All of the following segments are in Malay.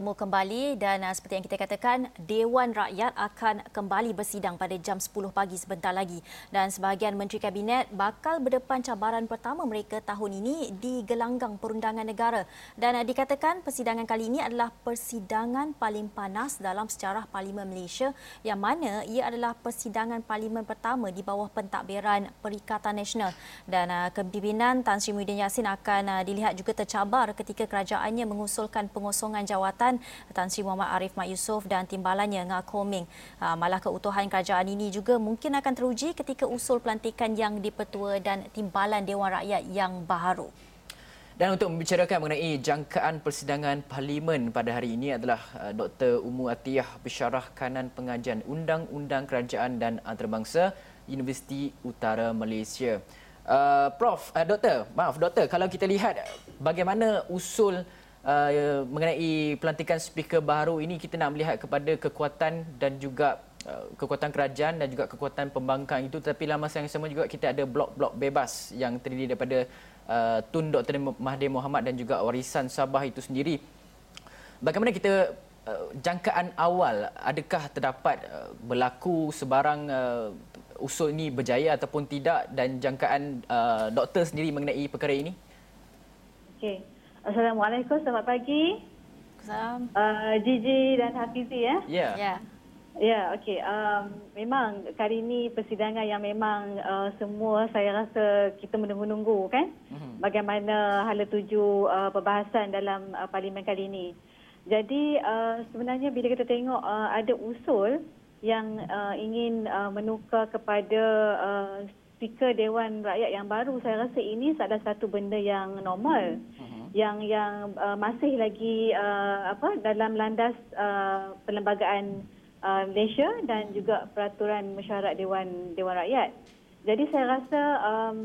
bertemu kembali dan uh, seperti yang kita katakan Dewan Rakyat akan kembali bersidang pada jam 10 pagi sebentar lagi. Dan sebahagian Menteri Kabinet bakal berdepan cabaran pertama mereka tahun ini di gelanggang perundangan negara. Dan uh, dikatakan persidangan kali ini adalah persidangan paling panas dalam sejarah Parlimen Malaysia yang mana ia adalah persidangan parlimen pertama di bawah pentadbiran Perikatan Nasional. Dan uh, kepimpinan Tan Sri Muhyiddin Yassin akan uh, dilihat juga tercabar ketika kerajaannya mengusulkan pengosongan jawatan Tan Sri Muhammad Arif Mat Yusof dan timbalannya Ngah Koming. Uh, malah keutuhan kerajaan ini juga mungkin akan teruji ketika usul pelantikan yang dipertua dan timbalan Dewan Rakyat yang baharu. Dan untuk membicarakan mengenai jangkaan persidangan parlimen pada hari ini adalah uh, Dr. Umu Atiyah Pesyarah Kanan Pengajian Undang-Undang Kerajaan dan Antarabangsa Universiti Utara Malaysia. Uh, Prof, uh, Doktor, maaf Doktor, kalau kita lihat bagaimana usul uh, mengenai pelantikan speaker baru ini kita nak melihat kepada kekuatan dan juga uh, kekuatan kerajaan dan juga kekuatan pembangkang itu tapi dalam masa yang sama juga kita ada blok-blok bebas yang terdiri daripada uh, Tun Dr. Mahathir Mohamad dan juga warisan Sabah itu sendiri. Bagaimana kita jangkaan awal adakah terdapat berlaku sebarang usul ini berjaya ataupun tidak dan jangkaan doktor sendiri mengenai perkara ini? Okey. Assalamualaikum, selamat pagi. Assalamualaikum. Uh, Gigi dan Hafizi ya. Ya. Yeah. Yeah. Ya, okey. Um, memang kali ini persidangan yang memang uh, semua saya rasa kita menunggu-nunggu kan. Mm-hmm. Bagaimana hala tuju uh, perbahasan dalam uh, parlimen kali ini. Jadi uh, sebenarnya bila kita tengok uh, ada usul yang uh, ingin uh, menukar kepada uh, speaker Dewan Rakyat yang baru, saya rasa ini adalah satu benda yang normal. Mm-hmm yang yang uh, masih lagi uh, apa dalam landas uh, perlembagaan uh, Malaysia dan juga peraturan mesyuarat Dewan Dewan Rakyat. Jadi saya rasa um,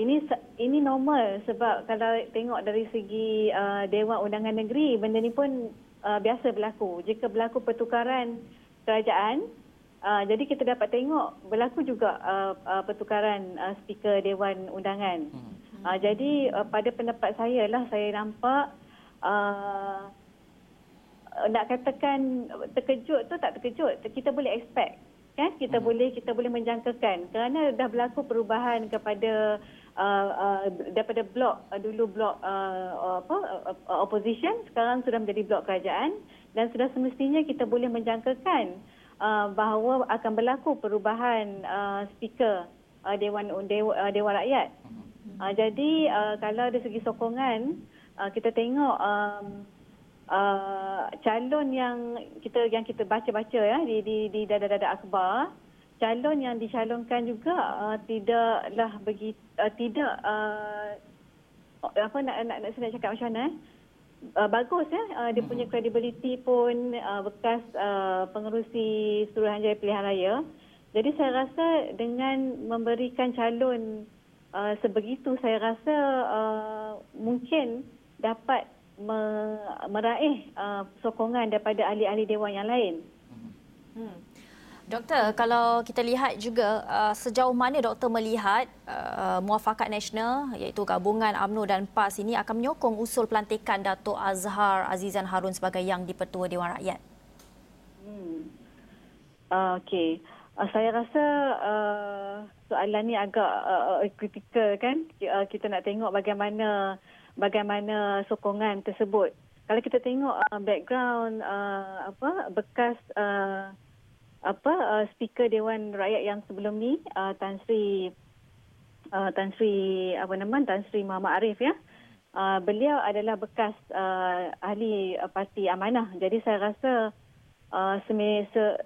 ini ini normal sebab kalau tengok dari segi uh, Dewan Undangan Negeri benda ni pun uh, biasa berlaku. Jika berlaku pertukaran kerajaan uh, jadi kita dapat tengok berlaku juga uh, uh, pertukaran uh, speaker Dewan Undangan. Hmm. Uh, jadi uh, pada pendapat saya lah saya nampak uh, nak katakan terkejut tu tak terkejut. Kita boleh expect kan? Kita hmm. boleh kita boleh menjangkakan. Kerana dah berlaku perubahan kepada uh, uh, daripada blok uh, dulu blok uh, apa uh, opposition sekarang sudah menjadi blok kerajaan. Dan sudah semestinya kita boleh menjangkakan uh, bahawa akan berlaku perubahan uh, speaker uh, dewan dewan, uh, dewan rakyat uh, jadi uh, kalau dari segi sokongan uh, kita tengok um, uh, calon yang kita yang kita baca-baca ya di di di dada-dada akhbar calon yang dicalonkan juga uh, tidaklah begitu uh, tidak uh, apa nak nak nak saya nak cakap macam mana eh? Uh, bagus ya uh, dia punya credibility pun uh, bekas uh, pengerusi Suruhanjaya Pilihan Raya. Jadi saya rasa dengan memberikan calon uh, sebegitu saya rasa uh, mungkin dapat meraih uh, sokongan daripada ahli-ahli dewan yang lain. Hmm. Doktor, kalau kita lihat juga uh, sejauh mana doktor melihat uh, muafakat nasional iaitu gabungan UMNO dan PAS ini akan menyokong usul pelantikan Datuk Azhar Azizan Harun sebagai yang dipertua Dewan Rakyat? Hmm. Uh, Okey. Uh, saya rasa uh, soalan ini agak uh, kritikal kan. Uh, kita nak tengok bagaimana bagaimana sokongan tersebut. Kalau kita tengok uh, background uh, apa bekas uh, apa uh, speaker Dewan Rakyat yang sebelum ni uh, Tan Sri uh, Tan Sri apa nama Tan Sri Muhammad Arif ya. Uh, beliau adalah bekas uh, ahli uh, parti amanah. Jadi saya rasa uh, semasa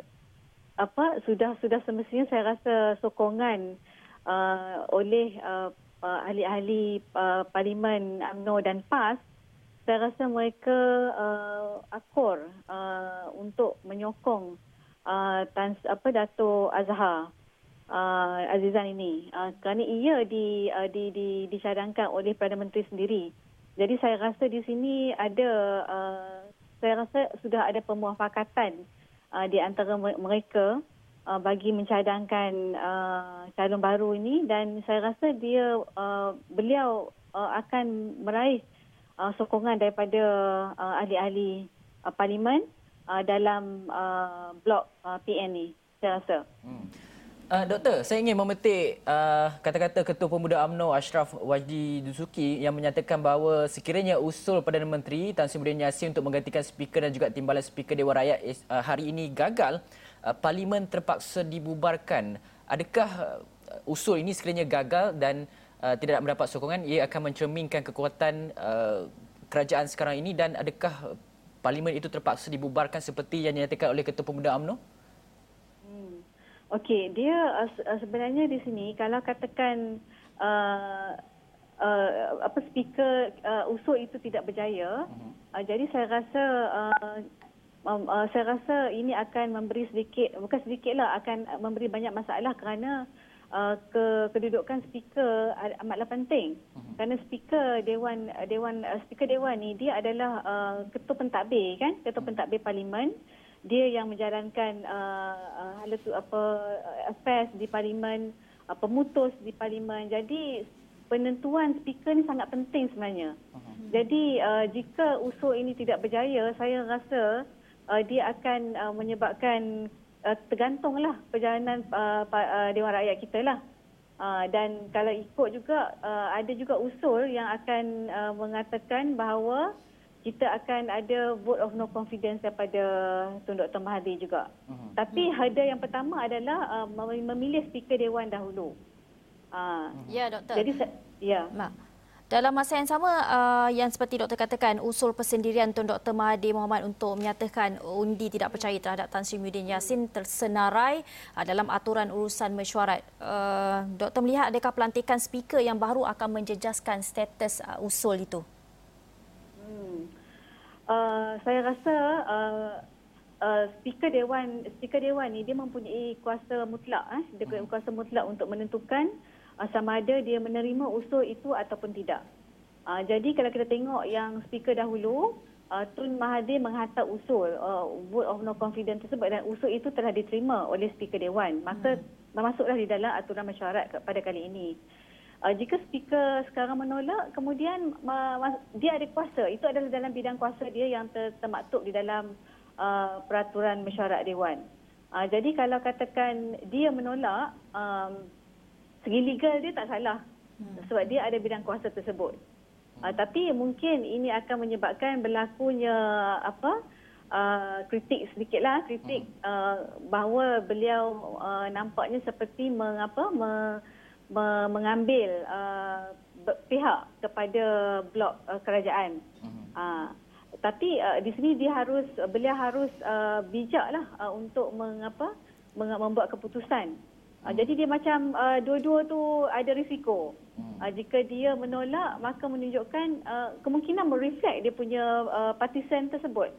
apa sudah sudah semestinya saya rasa sokongan uh, oleh uh, uh, ahli-ahli uh, parlimen UMNO dan PAS saya rasa mereka uh, akur uh, untuk menyokong uh, tans, apa Dato Azhar uh, Azizan ini uh, kerana ia di, uh, di, di, dicadangkan oleh Perdana Menteri sendiri. Jadi saya rasa di sini ada uh, saya rasa sudah ada pemuafakatan uh, di antara mereka uh, bagi mencadangkan uh, calon baru ini dan saya rasa dia uh, beliau uh, akan meraih uh, sokongan daripada uh, ahli-ahli uh, parlimen uh, dalam uh, blok uh, PN ni saya rasa. Hmm. Uh, doktor, saya ingin memetik uh, kata-kata Ketua Pemuda UMNO Ashraf Wajdi Dusuki yang menyatakan bahawa sekiranya usul Perdana Menteri Tan Sri Muhyiddin Yassin untuk menggantikan speaker dan juga timbalan speaker Dewan Rakyat uh, hari ini gagal, uh, parlimen terpaksa dibubarkan. Adakah uh, usul ini sekiranya gagal dan uh, tidak mendapat sokongan, ia akan mencerminkan kekuatan uh, kerajaan sekarang ini dan adakah parlimen itu terpaksa dibubarkan seperti yang dinyatakan oleh Ketua Pemuda UMNO? Okey, dia uh, sebenarnya di sini kalau katakan uh, uh, apa speaker uh, usul itu tidak berjaya, uh-huh. uh, jadi saya rasa uh, um, uh, saya rasa ini akan memberi sedikit bukan sedikitlah akan memberi banyak masalah kerana uh, ke kedudukan speaker amatlah penting. Uh-huh. Kerana speaker dewan dewan uh, speaker dewan ni dia adalah uh, ketua pentadbir kan, ketua pentadbir parlimen dia yang menjalankan uh, uh, tu apa uh, affairs di parlimen uh, pemutus di parlimen. Jadi penentuan speaker ni sangat penting sebenarnya. Uh-huh. jadi uh, jika usul ini tidak berjaya saya rasa uh, dia akan uh, menyebabkan uh, tergantunglah perjalanan uh, uh, dewan rakyat kita lah. Uh, dan kalau ikut juga uh, ada juga usul yang akan uh, mengatakan bahawa kita akan ada vote of no confidence daripada Tun Dr. Mahathir juga. Uh-huh. Tapi hada yang pertama adalah uh, memilih speaker dewan dahulu. Uh, ya, doktor. Jadi ya. Ma. Dalam masa yang sama uh, yang seperti doktor katakan usul persendirian Tun Dr. Mahathir Mohamad untuk menyatakan undi tidak percaya terhadap Tan Sri Muhyiddin Yassin tersenarai uh, dalam aturan urusan mesyuarat. Uh, doktor melihat adakah pelantikan speaker yang baru akan menjejaskan status uh, usul itu? Uh, saya rasa uh, uh, speaker dewan speaker dewan ni dia mempunyai kuasa mutlak eh dia hmm. kuasa mutlak untuk menentukan uh, sama ada dia menerima usul itu ataupun tidak. Uh, jadi kalau kita tengok yang speaker dahulu uh, Tun Mahathir menghantar usul uh, vote of no confidence tersebut dan usul itu telah diterima oleh speaker dewan maka hmm. masuklah di dalam aturan mesyuarat pada kali ini. Uh, jika speaker sekarang menolak, kemudian uh, dia ada kuasa. Itu adalah dalam bidang kuasa dia yang ter, termaktub di dalam uh, peraturan mesyuarat Dewan. Uh, jadi kalau katakan dia menolak, um, segi legal dia tak salah. Hmm. Sebab dia ada bidang kuasa tersebut. Uh, tapi mungkin ini akan menyebabkan berlakunya apa uh, kritik sedikitlah kritik uh, bahawa beliau uh, nampaknya seperti mengapa me, me- mengambil uh, pihak kepada blok uh, kerajaan. Uh, tapi uh, di sini dia harus beliau harus uh, bijaklah uh, untuk mengapa membuat keputusan. Uh, uh-huh. jadi dia macam uh, dua-dua tu ada risiko. Uh-huh. Uh, jika dia menolak maka menunjukkan uh, kemungkinan mereflect dia punya uh, partisan tersebut.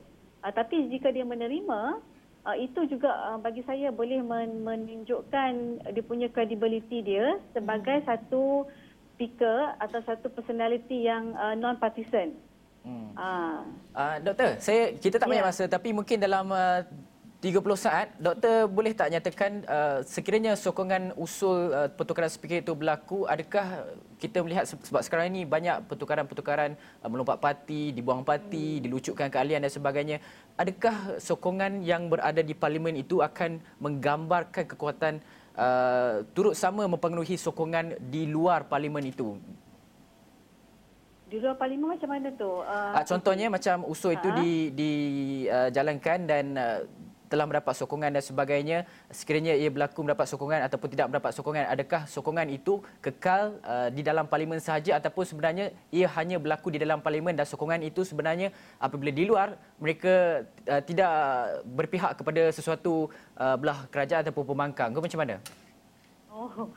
Uh, tapi jika dia menerima uh, itu juga uh, bagi saya boleh men- menunjukkan dia punya credibility dia sebagai hmm. satu speaker atau satu personality yang uh, non partisan. Hmm. Uh. Uh, doktor, saya kita tak yeah. banyak masa tapi mungkin dalam uh, 30 saat, doktor boleh tak nyatakan uh, sekiranya sokongan usul uh, pertukaran speaker itu berlaku, adakah kita melihat sebab sekarang ini banyak pertukaran-pertukaran uh, melompat parti, dibuang parti, hmm. dilucutkan keahlian dan sebagainya. Adakah sokongan yang berada di parlimen itu akan menggambarkan kekuatan uh, turut sama mempengaruhi sokongan di luar parlimen itu? Di luar parlimen macam mana tu? Uh, contohnya macam usul itu ha? dijalankan uh, dan uh, telah mendapat sokongan dan sebagainya sekiranya ia berlaku mendapat sokongan ataupun tidak mendapat sokongan adakah sokongan itu kekal uh, di dalam parlimen sahaja ataupun sebenarnya ia hanya berlaku di dalam parlimen dan sokongan itu sebenarnya apabila di luar mereka uh, tidak berpihak kepada sesuatu uh, belah kerajaan ataupun pembangkang ke macam mana? Oh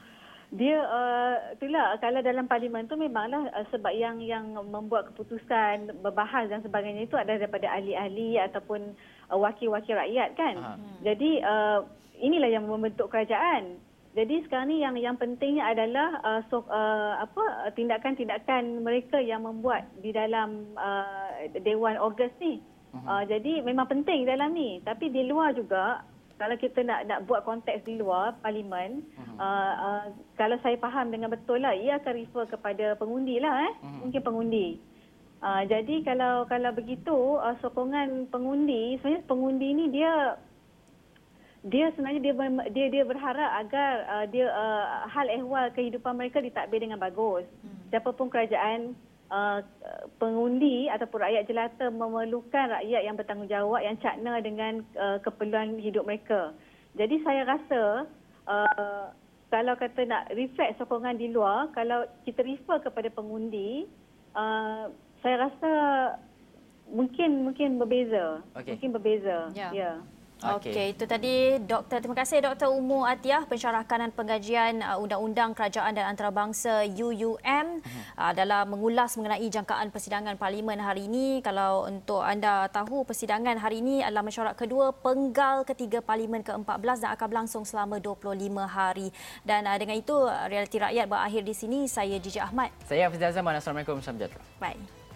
dia uh, itulah kalau dalam parlimen tu memanglah uh, sebab yang yang membuat keputusan berbahas dan sebagainya itu adalah daripada ahli-ahli ataupun uh, wakil-wakil rakyat kan. Hmm. Jadi uh, inilah yang membentuk kerajaan. Jadi sekarang ni yang yang pentingnya adalah uh, so, uh, apa tindakan-tindakan mereka yang membuat di dalam uh, Dewan Ogos ni. Uh, jadi memang penting dalam ni. Tapi di luar juga kalau kita nak nak buat konteks di luar parlimen, uh-huh. uh, uh, kalau saya faham dengan betul lah, ia akan refer kepada pengundi lah eh, uh-huh. mungkin pengundi. Uh, jadi kalau kalau begitu uh, sokongan pengundi sebenarnya pengundi ni dia dia sebenarnya dia dia dia berharap agar uh, dia uh, hal ehwal kehidupan mereka ditadbir dengan bagus. Hmm. Siapapun kerajaan uh, pengundi ataupun rakyat jelata memerlukan rakyat yang bertanggungjawab yang cakna dengan uh, keperluan hidup mereka. Jadi saya rasa uh, kalau kata nak reflect sokongan di luar, kalau kita refer kepada pengundi, uh, saya rasa mungkin mungkin berbeza. Okay. Mungkin berbeza. Ya. Yeah. Okey, okay, itu tadi Doktor. Terima kasih Doktor Umu Atiah, pensyarah kanan pengajian uh, Undang-Undang Kerajaan dan Antarabangsa UUM uh-huh. uh, dalam mengulas mengenai jangkaan persidangan parlimen hari ini. Kalau untuk anda tahu, persidangan hari ini adalah mesyuarat kedua penggal ketiga parlimen ke-14 dan akan berlangsung selama 25 hari. Dan uh, dengan itu, realiti rakyat berakhir di sini. Saya Jiji Ahmad. Saya Hafiz Zaman. Assalamualaikum. Salam sejahtera. Baik.